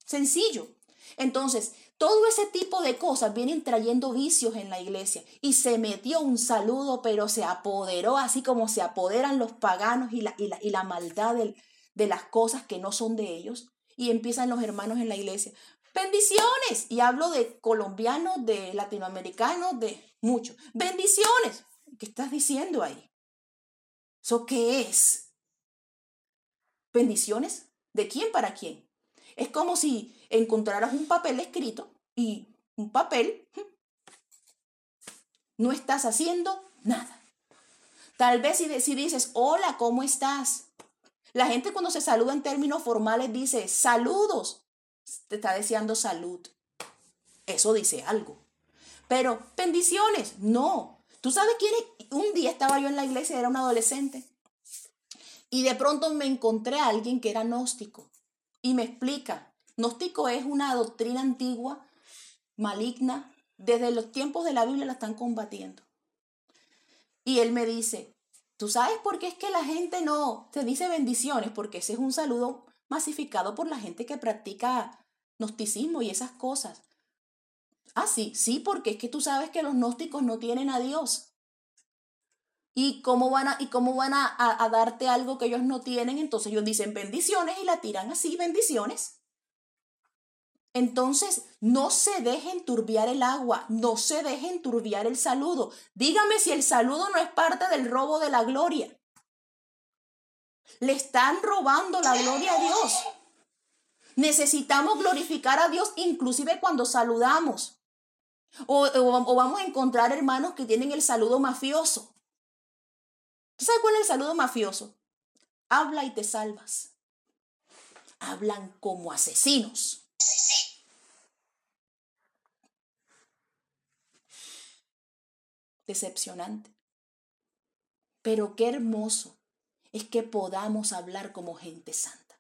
Sencillo. Entonces, todo ese tipo de cosas vienen trayendo vicios en la iglesia. Y se metió un saludo, pero se apoderó, así como se apoderan los paganos y la, y la, y la maldad de las cosas que no son de ellos. Y empiezan los hermanos en la iglesia. Bendiciones. Y hablo de colombianos, de latinoamericanos, de muchos. Bendiciones. ¿Qué estás diciendo ahí? ¿Eso qué es? ¿Bendiciones? ¿De quién para quién? Es como si encontraras un papel escrito y un papel, no estás haciendo nada. Tal vez si, si dices, hola, ¿cómo estás? La gente cuando se saluda en términos formales dice, saludos, te está deseando salud. Eso dice algo. Pero bendiciones, no. ¿Tú sabes quién es? Un día estaba yo en la iglesia, era un adolescente. Y de pronto me encontré a alguien que era gnóstico y me explica, gnóstico es una doctrina antigua, maligna, desde los tiempos de la Biblia la están combatiendo. Y él me dice, ¿tú sabes por qué es que la gente no te dice bendiciones? Porque ese es un saludo masificado por la gente que practica gnosticismo y esas cosas. Ah, sí, sí, porque es que tú sabes que los gnósticos no tienen a Dios. ¿Y cómo van, a, y cómo van a, a, darte algo que ellos no tienen? Entonces ellos dicen bendiciones y la tiran así, bendiciones. Entonces, no se dejen turbiar el agua, no se dejen turbiar el saludo. Dígame si el saludo no es parte del robo de la gloria. Le están robando la gloria a Dios. Necesitamos glorificar a Dios inclusive cuando saludamos. O, vamos a encontrar hermanos que tienen el saludo mafioso. ¿Tú sabes cuál es el saludo mafioso? Habla y te salvas. Hablan como asesinos. Decepcionante. Pero qué hermoso es que podamos hablar como gente santa.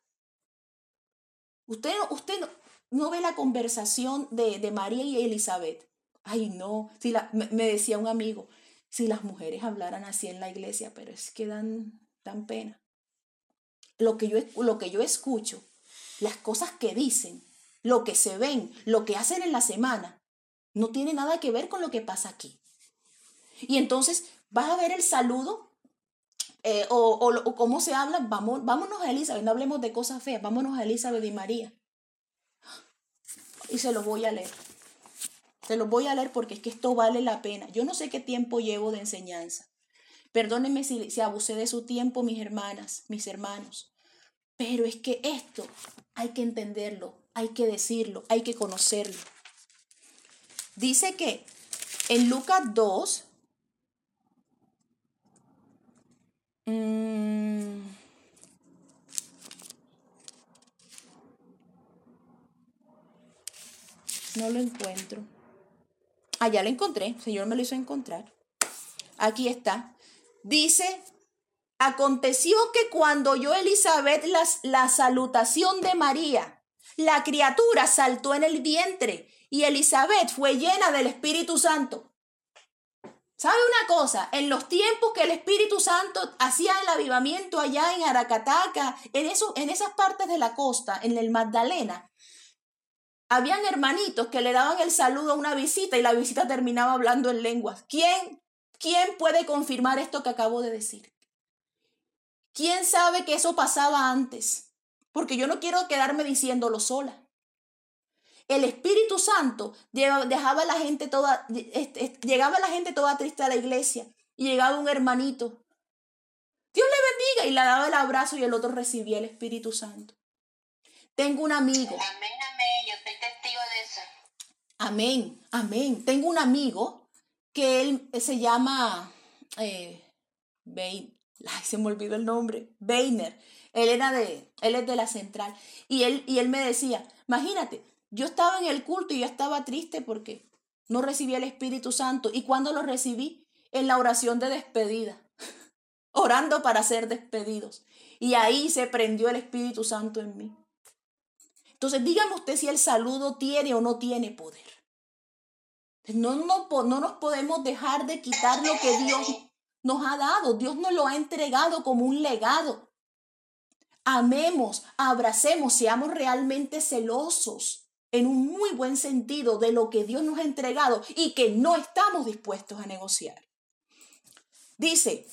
Usted, usted no, ve la conversación de, María y Elizabeth. Ay, no, me, decía un amigo, si las mujeres hablaran así en la iglesia, pero es que dan, dan pena. Lo que, yo, lo que yo escucho, las cosas que dicen, lo que se ven, lo que hacen en la semana, no tiene nada que ver con lo que pasa aquí. Y entonces vas a ver el saludo eh, o, o, cómo se habla. Vamos, vámonos a Elizabeth, no hablemos de cosas feas, vámonos a Elizabeth y María. Y se los voy a leer. Se los voy a leer porque es que esto vale la pena. Yo no sé qué tiempo llevo de enseñanza. Perdónenme si, abusé de su tiempo, mis hermanas, mis hermanos. Pero es que esto hay que entenderlo, hay que decirlo, hay que conocerlo. Dice que en Lucas 2, mm, no lo encuentro. Ya lo encontré. El Señor me lo hizo encontrar. Aquí está. Dice, aconteció que cuando oyó Elizabeth la salutación de María, la criatura saltó en el vientre y Elizabeth fue llena del Espíritu Santo. ¿Sabe una cosa? En los tiempos que el Espíritu Santo hacía el avivamiento allá en Aracataca, en, eso, en esas partes de la costa, en el Magdalena, habían hermanitos que le daban el saludo a una visita y la visita terminaba hablando en lenguas. ¿Quién, quién puede confirmar esto que acabo de decir? ¿Quién sabe que eso pasaba antes? Porque yo no quiero quedarme diciéndolo sola. El Espíritu Santo dejaba la gente toda, llegaba la gente toda triste a la iglesia y llegaba un hermanito. Dios le bendiga y le daba el abrazo y el otro recibía el Espíritu Santo. Tengo un amigo. Amén, Amén, amén. Tengo un amigo que él se llama eh, Ay, se me olvidó el nombre. Beiner. Él era de, él es de la central. Y él, y él me decía, imagínate, yo estaba en el culto y yo estaba triste porque no recibí el Espíritu Santo. ¿Y cuando lo recibí? En la oración de despedida. Orando para ser despedidos. Y ahí se prendió el Espíritu Santo en mí. Entonces, dígame usted si el saludo tiene o no tiene poder. No, no, no nos podemos dejar de quitar lo que Dios nos ha dado. Dios nos lo ha entregado como un legado. Amemos, abracemos, seamos realmente celosos en un muy buen sentido de lo que Dios nos ha entregado y que no estamos dispuestos a negociar. Dice,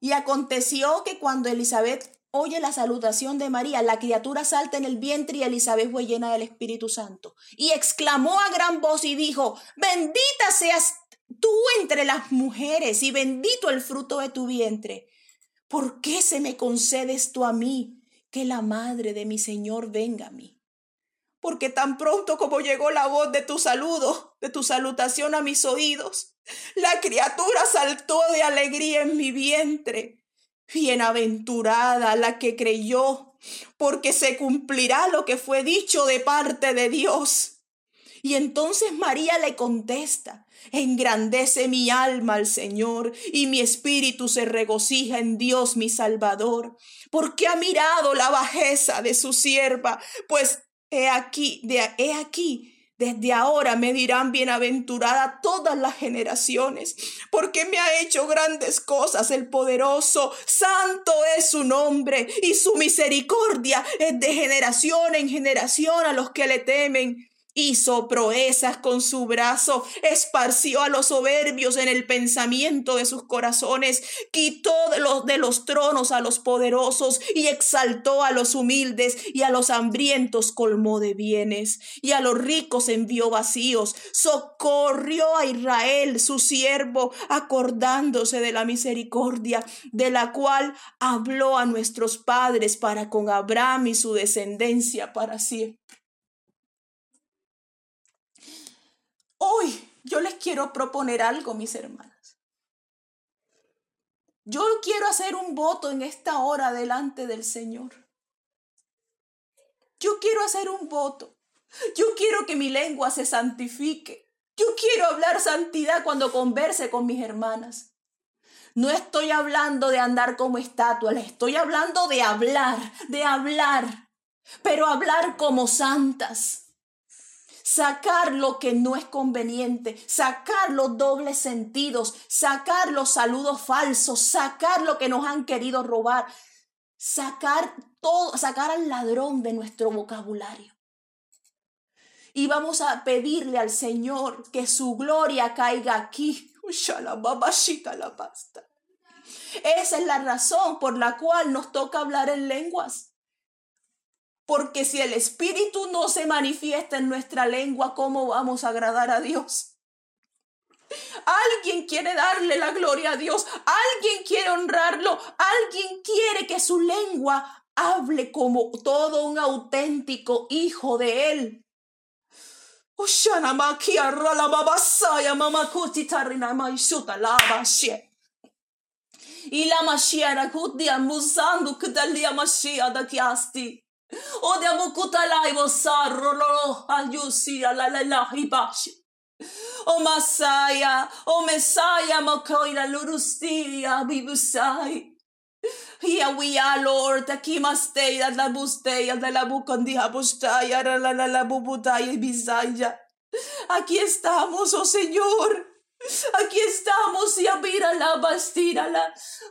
y aconteció que cuando Elizabeth oye la salutación de María, la criatura salta en el vientre y Elizabeth fue llena del Espíritu Santo. Y exclamó a gran voz y dijo, bendita seas tú entre las mujeres y bendito el fruto de tu vientre. ¿Por qué se me concede esto a mí, que la madre de mi Señor venga a mí? Porque tan pronto como llegó la voz de tu saludo, de tu salutación a mis oídos, la criatura saltó de alegría en mi vientre. Bienaventurada la que creyó, porque se cumplirá lo que fue dicho de parte de Dios. Y entonces María le contesta, engrandece mi alma al Señor y mi espíritu se regocija en Dios mi Salvador, porque ha mirado la bajeza de su sierva, pues he aquí, de, he aquí, desde ahora me dirán bienaventurada todas las generaciones, porque me ha hecho grandes cosas el poderoso. Santo es su nombre y su misericordia es de generación en generación a los que le temen. Hizo proezas con su brazo, esparció a los soberbios en el pensamiento de sus corazones, quitó de los, de los tronos a los poderosos y exaltó a los humildes y a los hambrientos colmó de bienes y a los ricos envió vacíos, socorrió a Israel, su siervo, acordándose de la misericordia de la cual habló a nuestros padres para con Abraham y su descendencia para siempre. Hoy yo les quiero proponer algo, mis hermanas. Yo quiero hacer un voto en esta hora delante del Señor. Yo quiero hacer un voto. Yo quiero que mi lengua se santifique. Yo quiero hablar santidad cuando converse con mis hermanas. No estoy hablando de andar como estatua, les estoy hablando de hablar, de hablar, pero hablar como santas sacar lo que no es conveniente, sacar los dobles sentidos, sacar los saludos falsos, sacar lo que nos han querido robar, sacar todo, sacar al ladrón de nuestro vocabulario. Y vamos a pedirle al Señor que su gloria caiga aquí. la pasta. Esa es la razón por la cual nos toca hablar en lenguas. Porque si el Espíritu no se manifiesta en nuestra lengua, ¿cómo vamos a agradar a Dios? Alguien quiere darle la gloria a Dios, alguien quiere honrarlo, alguien quiere que su lengua hable como todo un auténtico hijo de Él. O de amukutalai bosarro lo ayusi la la la hibashi. O Masaya, o Messiah, Mokoira Lurustia, Bibusai. Here we are, Lord, Akimasteya, la busteya, de la bucondia bustaya, la la la bubutaya, Bisaya. Aquí estamos, oh Señor. Aquí estamos y abira la bastira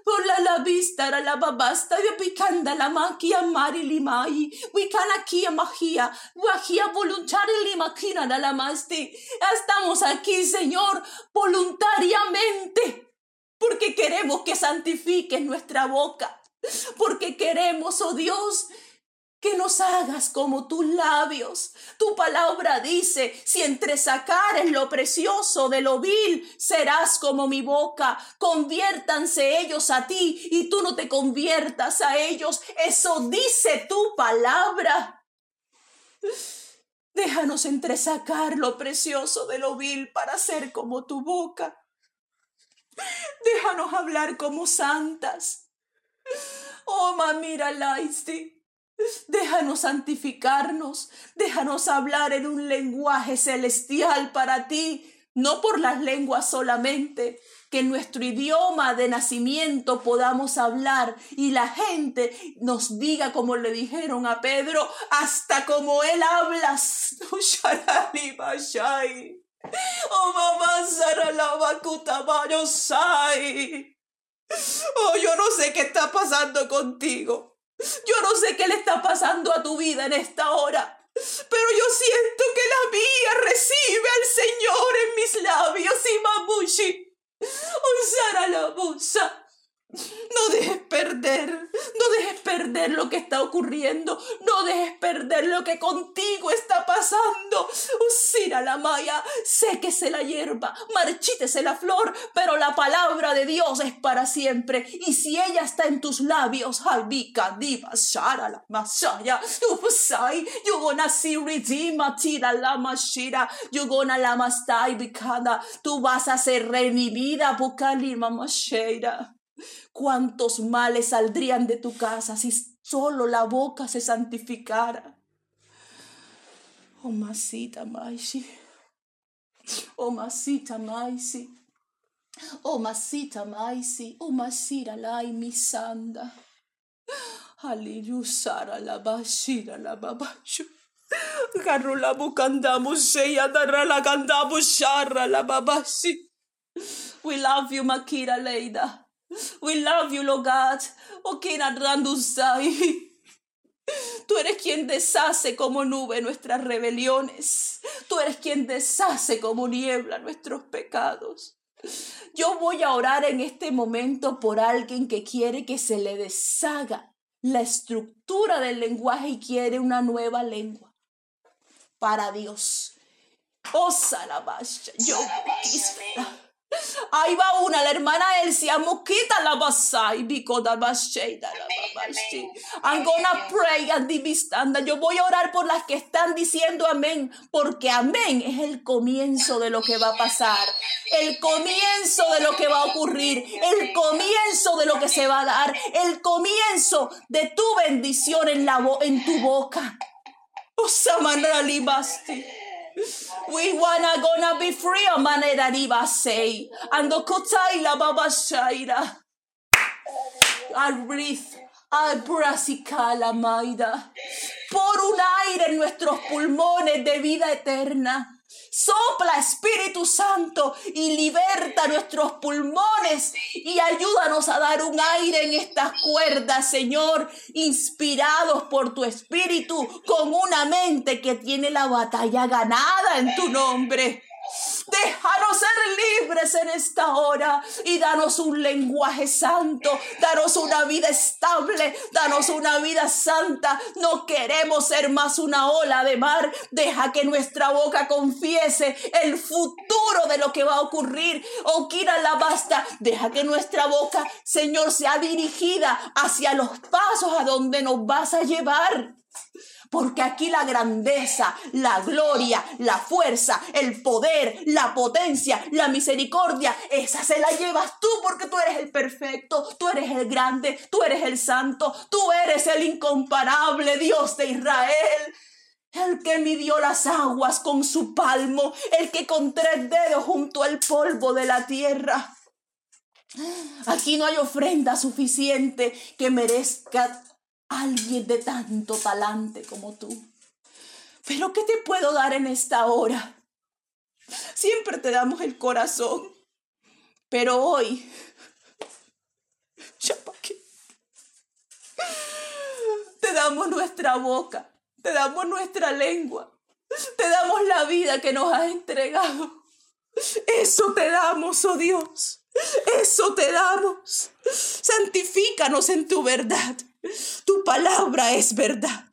por la la vista la babasta y picanda la maquia mari limai wicana aquí magia magia voluntaria limaquina la masti. Estamos aquí Señor voluntariamente porque queremos que santifiques nuestra boca porque queremos oh Dios que nos hagas como tus labios. Tu palabra dice, si entre sacares lo precioso de lo vil, serás como mi boca. Conviértanse ellos a ti y tú no te conviertas a ellos. Eso dice tu palabra. Déjanos entresacar lo precioso de lo vil para ser como tu boca. Déjanos hablar como santas. Oh, mamira Laisti. Déjanos santificarnos, déjanos hablar en un lenguaje celestial para ti, no por las lenguas solamente, que en nuestro idioma de nacimiento podamos hablar y la gente nos diga como le dijeron a Pedro, hasta como él habla. Oh, mamá, Oh, yo no sé qué está pasando contigo. Yo no sé qué le está pasando a tu vida en esta hora. Pero yo siento que la mía recibe al Señor en mis labios y mamushi. Usara la. No dejes perder, no dejes perder lo que está ocurriendo, no dejes perder lo que contigo está pasando. Usira la maya, séquese la hierba, marchítese la flor, pero la palabra de Dios es para siempre. Y si ella está en tus labios, albika diva shara la masaya, yugona siridima tira la mashira, yugona la mastai bikada, tú vas a ser revivida, bukalima mashera. ¿Cuántos males saldrían de tu casa si solo la boca se santificara? Oh, masita maisi. Oh, masita maisi. Oh, masita maisi. Oh, masira lai misanda. Hallelujah, la bashira la babashu. Karula bukandamu seya darala kandamu shara la babashi. We love you, Makira Leida. We love you, Lord God. Okina Randusai. Tú eres quien deshace como nube nuestras rebeliones. Tú eres quien deshace como niebla nuestros pecados. Yo voy a orar en este momento por alguien que quiere que se le deshaga la estructura del lenguaje y quiere una nueva lengua para Dios. Oh, Salabasha, yo. Ahí va una, la hermana babashi. I'm gonna pray and divistanda. Yo voy a orar por las que están diciendo amén, porque amén es el comienzo de lo que va a pasar, el comienzo de lo que va a ocurrir, el comienzo de lo que se va a dar, el comienzo de tu bendición en, la en tu boca. Osamanrali basti. We wanna gonna be free a manera riba say. Ando kotaila baba shaira. I breathe. I brasicala maida. Por un aire en nuestros pulmones de vida eterna. Sopla Espíritu Santo y liberta nuestros pulmones y ayúdanos a dar un aire en estas cuerdas, Señor, inspirados por tu Espíritu, con una mente que tiene la batalla ganada en tu nombre. Déjanos ser libres en esta hora y danos un lenguaje santo, danos una vida estable, danos una vida santa. No queremos ser más una ola de mar. Deja que nuestra boca confiese el futuro de lo que va a ocurrir. Oh, Kira la basta. Deja que nuestra boca, Señor, sea dirigida hacia los pasos a donde nos vas a llevar. Porque aquí la grandeza, la gloria, la fuerza, el poder, la potencia, la misericordia, esa se la llevas tú porque tú eres el perfecto, tú eres el grande, tú eres el santo, tú eres el incomparable Dios de Israel. El que midió las aguas con su palmo, el que con tres dedos junto al polvo de la tierra. Aquí no hay ofrenda suficiente que merezca alguien de tanto talante como tú. Pero ¿qué te puedo dar en esta hora? Siempre te damos el corazón, pero hoy, ya qué, te damos nuestra boca, te damos nuestra lengua, te damos la vida que nos has entregado. Eso te damos, oh Dios. Eso te damos. Santifícanos en tu verdad. Tu palabra es verdad.